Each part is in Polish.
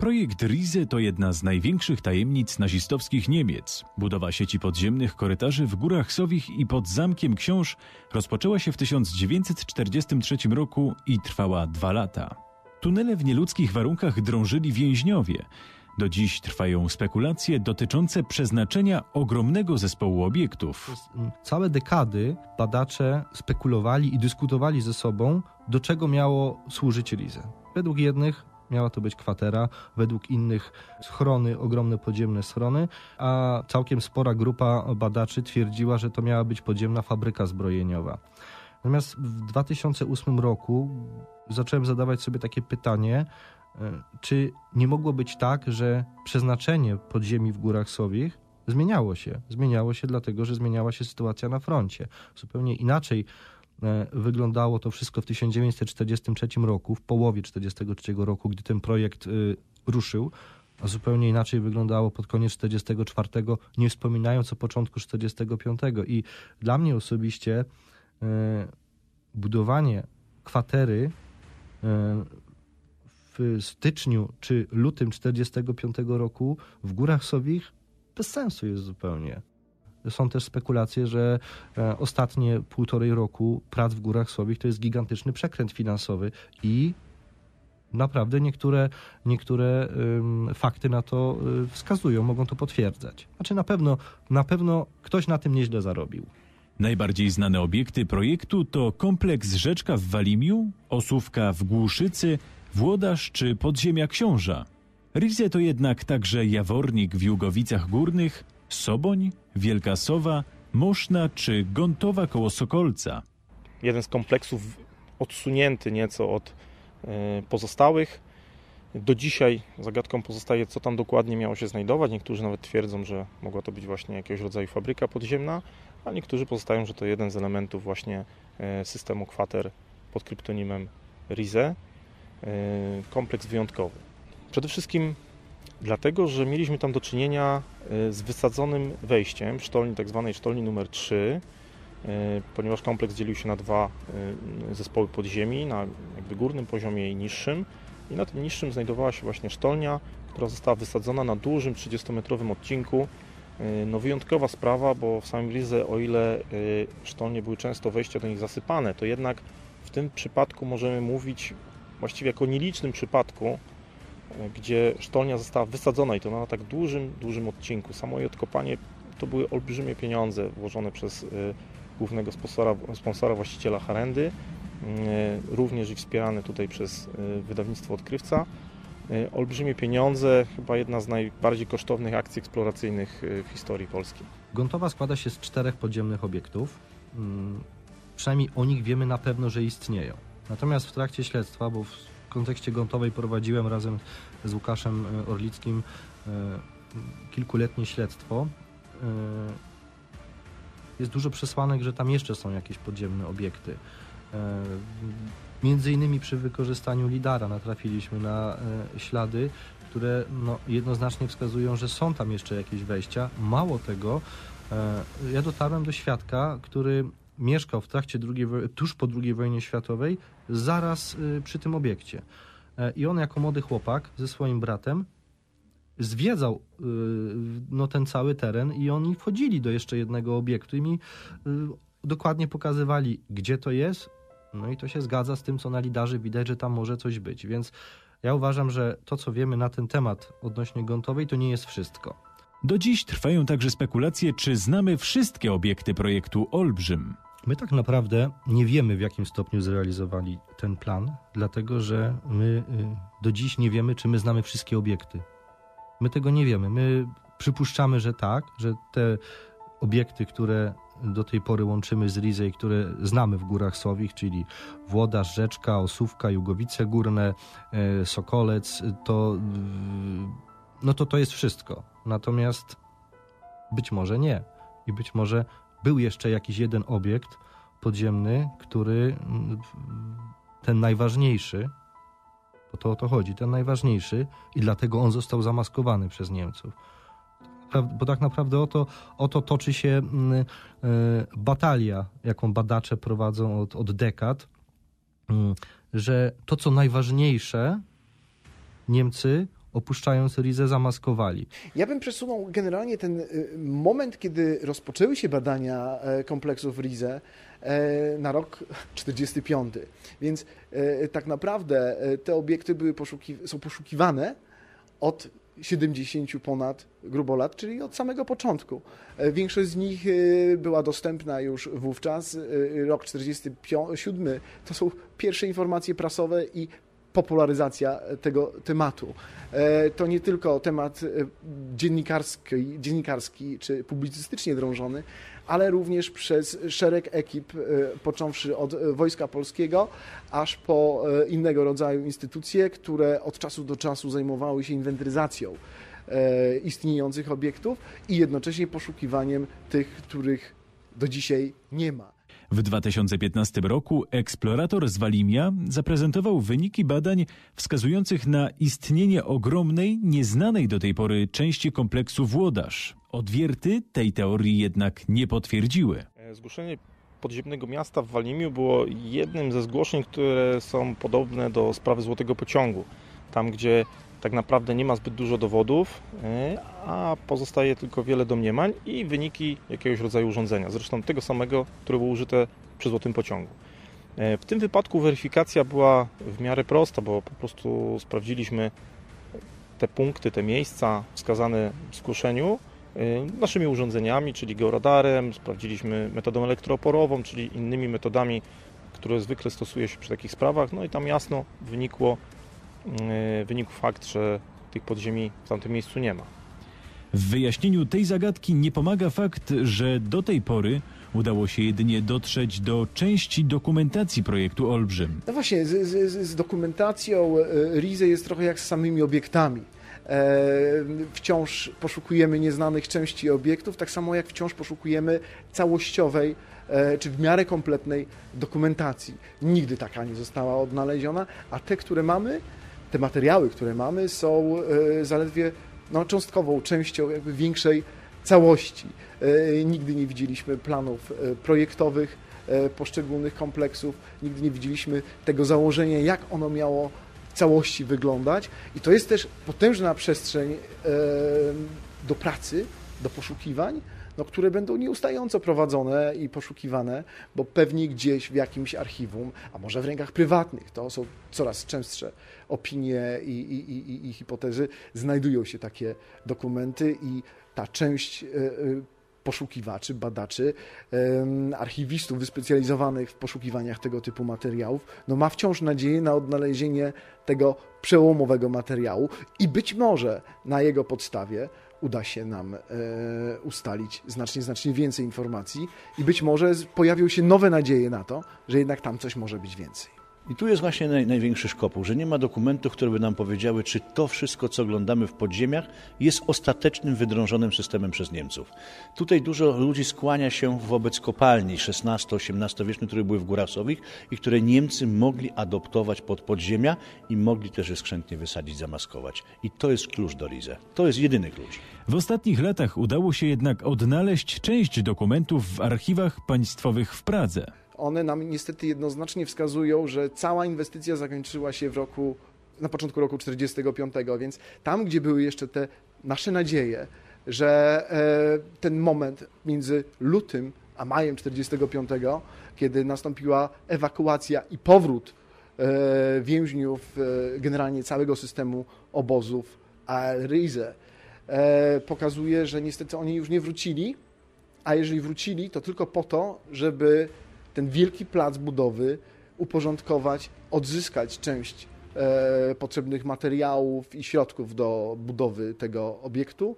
Projekt Rize to jedna z największych tajemnic nazistowskich Niemiec. Budowa sieci podziemnych korytarzy w Górach Sowich i pod Zamkiem Książ rozpoczęła się w 1943 roku i trwała dwa lata. Tunele w nieludzkich warunkach drążyli więźniowie. Do dziś trwają spekulacje dotyczące przeznaczenia ogromnego zespołu obiektów. Mm, całe dekady badacze spekulowali i dyskutowali ze sobą, do czego miało służyć Rize. Według jednych miała to być kwatera, według innych schrony, ogromne podziemne schrony, a całkiem spora grupa badaczy twierdziła, że to miała być podziemna fabryka zbrojeniowa. Natomiast w 2008 roku zacząłem zadawać sobie takie pytanie, e, czy nie mogło być tak, że przeznaczenie podziemi w Górach Sowich zmieniało się. Zmieniało się dlatego, że zmieniała się sytuacja na froncie. Zupełnie inaczej wyglądało to wszystko w 1943 roku, w połowie 1943 roku, gdy ten projekt e, ruszył, a zupełnie inaczej wyglądało pod koniec 1944, nie wspominając o początku 1945. I dla mnie osobiście budowanie kwatery w styczniu czy lutym 45 roku w Górach Sowich bez sensu jest zupełnie. Są też spekulacje, że e, ostatnie półtorej roku prac w Górach Sowich to jest gigantyczny przekręt finansowy i naprawdę niektóre, niektóre fakty na to y, wskazują, mogą to potwierdzać. Znaczy na pewno, na pewno ktoś na tym nieźle zarobił. Najbardziej znane obiekty projektu to kompleks Rzeczka w Walimiu, Osówka w Głuszycy, Włodarz czy Podziemia Książa. Rize to jednak także Jawornik w Jugowicach Górnych, Soboń, Wielka Sowa, Moszna czy Gontowa koło Sokolca. Jeden z kompleksów odsunięty nieco od e, pozostałych. Do dzisiaj zagadką pozostaje, co tam dokładnie miało się znajdować. Niektórzy nawet twierdzą, że mogła to być właśnie jakiegoś rodzaju fabryka podziemna, a niektórzy pozostają, że to jeden z elementów właśnie e, systemu kwater pod kryptonimem Rize. E, kompleks wyjątkowy. Przede wszystkim dlatego, że mieliśmy tam do czynienia e, z wysadzonym wejściem sztolni, tak zwanej sztolni numer 3, ponieważ kompleks dzielił się na dwa zespoły podziemi, na jakby górnym poziomie i niższym. I na tym niższym znajdowała się właśnie sztolnia, która została wysadzona na dużym 30-metrowym odcinku no wyjątkowa sprawa, bo w samym Rize, o ile sztolnie były często wejścia do nich zasypane, to jednak w tym przypadku możemy mówić właściwie jako nielicznym przypadku, gdzie sztolnia została wysadzona i to na tak dużym, dużym odcinku. Samo jej odkopanie to były olbrzymie pieniądze włożone przez głównego sponsora, sponsora właściciela Harendy, również i wspierane tutaj przez wydawnictwo Odkrywca. E, olbrzymie pieniądze, chyba jedna z najbardziej kosztownych akcji eksploracyjnych e, w historii Polski. Gontowa składa się z czterech podziemnych obiektów. Mm, przynajmniej o nich wiemy na pewno, że istnieją. Natomiast w trakcie śledztwa, bo w kontekście Gontowej prowadziłem razem z Łukaszem e, Orlickim kilkuletnie śledztwo, jest dużo przesłanek, że tam jeszcze są jakieś podziemne obiekty. Między innymi przy wykorzystaniu lidara natrafiliśmy na e, ślady, które no, jednoznacznie wskazują, że są tam jeszcze jakieś wejścia. Mało tego, e, ja dotarłem do świadka, który mieszkał w trakcie II, tuż po II wojnie światowej, zaraz e, przy tym obiekcie. I on jako młody chłopak ze swoim bratem zwiedzał no, ten cały teren i oni wchodzili do jeszcze jednego obiektu i mi dokładnie pokazywali, gdzie to jest, no i to się zgadza z tym, co na lidarze widać, że tam może coś być. Więc ja uważam, że to, co wiemy na ten temat odnośnie Gontowej, to nie jest wszystko. Do dziś trwają także spekulacje, czy znamy wszystkie obiekty projektu Olbrzym. My tak naprawdę nie wiemy, w jakim stopniu zrealizowali ten plan, dlatego że my y, do dziś nie wiemy, czy my znamy wszystkie obiekty. My tego nie wiemy. My przypuszczamy, że tak, że te obiekty, które do tej pory łączymy z Rizej, które znamy w Górach Sowich, czyli Włodarz, Rzeczka, Osówka, Jugowice Górne, e, Sokolec, to, no to to jest wszystko. Natomiast być może nie. I być może był jeszcze jakiś jeden obiekt podziemny, który ten najważniejszy, bo to o to chodzi, ten najważniejszy i dlatego on został zamaskowany przez Niemców. Bo tak naprawdę o to, o to toczy się mm, e, batalia, jaką badacze prowadzą od, od dekad, mm, że to, co najważniejsze, Niemcy opuszczając Rizę, zamaskowali. Ja bym przesunął generalnie ten y, moment, kiedy rozpoczęły się badania e, kompleksów Rize e, na rok 45. Więc e, tak naprawdę te obiekty były poszuki są poszukiwane od 70 ponad grubo lat, czyli od samego początku. Większość z nich była dostępna już wówczas. Rok 47 to są pierwsze informacje prasowe i popularyzacja tego tematu. E, to nie tylko temat e, dziennikarski, dziennikarski czy publicystycznie drążony, ale również przez szereg ekip, e, począwszy od Wojska Polskiego, aż po innego rodzaju instytucje, które od czasu do czasu zajmowały się inwentaryzacją istniejących obiektów i jednocześnie poszukiwaniem tych, których do dzisiaj nie ma. W 2015 roku eksplorator z Walimia zaprezentował wyniki badań wskazujących na istnienie ogromnej, nieznanej do tej pory części kompleksu Włodarz. Odwierty tej teorii jednak nie potwierdziły. Zgłoszenie podziemnego miasta w Walimiu było jednym ze zgłoszeń, które są podobne do sprawy Złotego Pociągu. Tam, gdzie tak naprawdę nie ma zbyt dużo dowodów, e, a pozostaje tylko wiele domniemań i wyniki jakiegoś rodzaju urządzenia, zresztą tego samego, które było użyte przy Złotym Pociągu. E, w tym wypadku weryfikacja była w miarę prosta, bo po prostu sprawdziliśmy te punkty, te miejsca wskazane w zgłoszeniu e, naszymi urządzeniami, czyli georadarem, sprawdziliśmy metodą elektrooporową, czyli innymi metodami, które zwykle stosuje się przy takich sprawach, no i tam jasno wynikło, wynikł fakt, że tych podziemi w tamtym miejscu nie ma. W wyjaśnieniu tej zagadki nie pomaga fakt, że do tej pory udało się jedynie dotrzeć do części dokumentacji projektu Olbrzym. No właśnie, z, z, z dokumentacją e, RIZE jest trochę jak z samymi obiektami. E, wciąż poszukujemy nieznanych części obiektów, tak samo jak wciąż poszukujemy całościowej czy w miarę kompletnej dokumentacji. Nigdy taka nie została odnaleziona, a te, które mamy, te materiały, które mamy, są e, zaledwie no, cząstkową częścią jakby większej całości. E, nigdy nie widzieliśmy planów e, projektowych poszczególnych kompleksów, nigdy nie widzieliśmy tego założenia, jak ono miało w całości wyglądać. I to jest też potężna przestrzeń do pracy, do poszukiwań, no, które będą nieustająco prowadzone i poszukiwane, bo pewnie gdzieś w jakimś archiwum, a może w rękach prywatnych, to są coraz częstsze opinie i, i, i, i hipotezy, znajdują się takie dokumenty i ta część e, e, poszukiwaczy, badaczy, archiwistów wyspecjalizowanych w poszukiwaniach tego typu materiałów, no ma wciąż nadzieję na odnalezienie tego przełomowego materiału i być może na jego podstawie uda się nam e, ustalić znacznie, znacznie więcej informacji i być może pojawią się nowe nadzieje na to, że jednak tam coś może być więcej. I tu jest właśnie naj, największy szkopuł, że nie ma dokumentów, które by nam powiedziały, czy to wszystko, co oglądamy w podziemiach, jest ostatecznym, wydrążonym systemem przez Niemców. Tutaj dużo ludzi skłania się wobec kopalni XVI-XVIII wiecznych, które były w Górasowich i które Niemcy mogli adoptować pod podziemia i mogli też je skrzętnie wysadzić, zamaskować. I to jest klucz do Rize. To jest jedyny klucz. W ostatnich latach udało się jednak odnaleźć część dokumentów w archiwach państwowych w Pradze one nam niestety jednoznacznie wskazują, że cała inwestycja zakończyła się w roku, na początku roku 45, więc tam, gdzie były jeszcze te nasze nadzieje, że e, ten moment między lutym a majem 45, kiedy nastąpiła ewakuacja i powrót e, więźniów e, generalnie całego systemu obozów Al-Rize, pokazuje, że niestety oni już nie wrócili, a jeżeli wrócili, to tylko po to, żeby ten wielki plac budowy uporządkować, odzyskać część e, potrzebnych materiałów i środków do budowy tego obiektu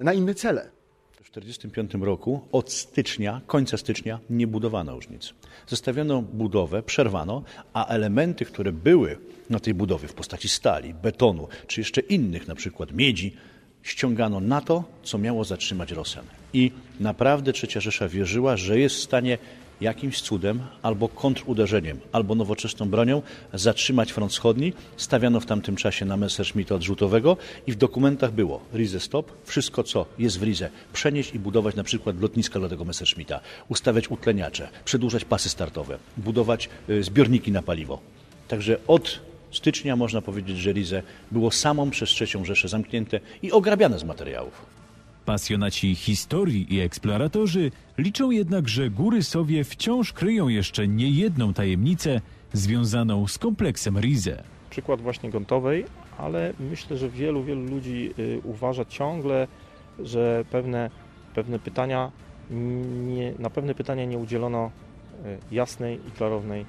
na inne cele. W 1945 roku od stycznia, końca stycznia nie budowano już nic. Zostawiono budowę, przerwano, a elementy, które były na tej budowie w postaci stali, betonu, czy jeszcze innych, na przykład miedzi, ściągano na to, co miało zatrzymać Rosjan. I naprawdę Trzecia Rzesza wierzyła, że jest w stanie jakimś cudem albo kontruderzeniem, albo nowoczesną bronią zatrzymać front wschodni. Stawiano w tamtym czasie na Messerschmitta odrzutowego i w dokumentach było Rize stop, wszystko co jest w Rize przenieść i budować na przykład lotniska dla tego Messerschmitta, ustawiać utleniacze, przedłużać pasy startowe, budować y, zbiorniki na paliwo. Także od stycznia można powiedzieć, że Rize było samą przez trzecią Rzeszę zamknięte i ograbiane z materiałów. Pasjonaci historii i eksploratorzy liczą jednak, że góry Sowie wciąż kryją jeszcze niejedną tajemnicę związaną z kompleksem Rize. Przykład właśnie Gontowej, ale myślę, że wielu, wielu ludzi y, uważa ciągle, że pewne, pewne pytania, nie, na pewne pytania nie udzielono y, jasnej i klarownej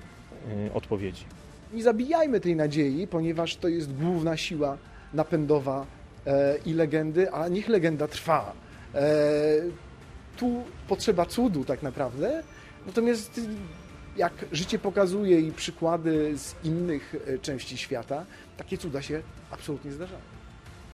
y, odpowiedzi. Nie zabijajmy tej nadziei, ponieważ to jest główna siła napędowa i legendy, a niech legenda trwa. E, tu potrzeba cudu tak naprawdę, natomiast jak życie pokazuje i przykłady z innych e, części świata, takie cuda się absolutnie zdarzają.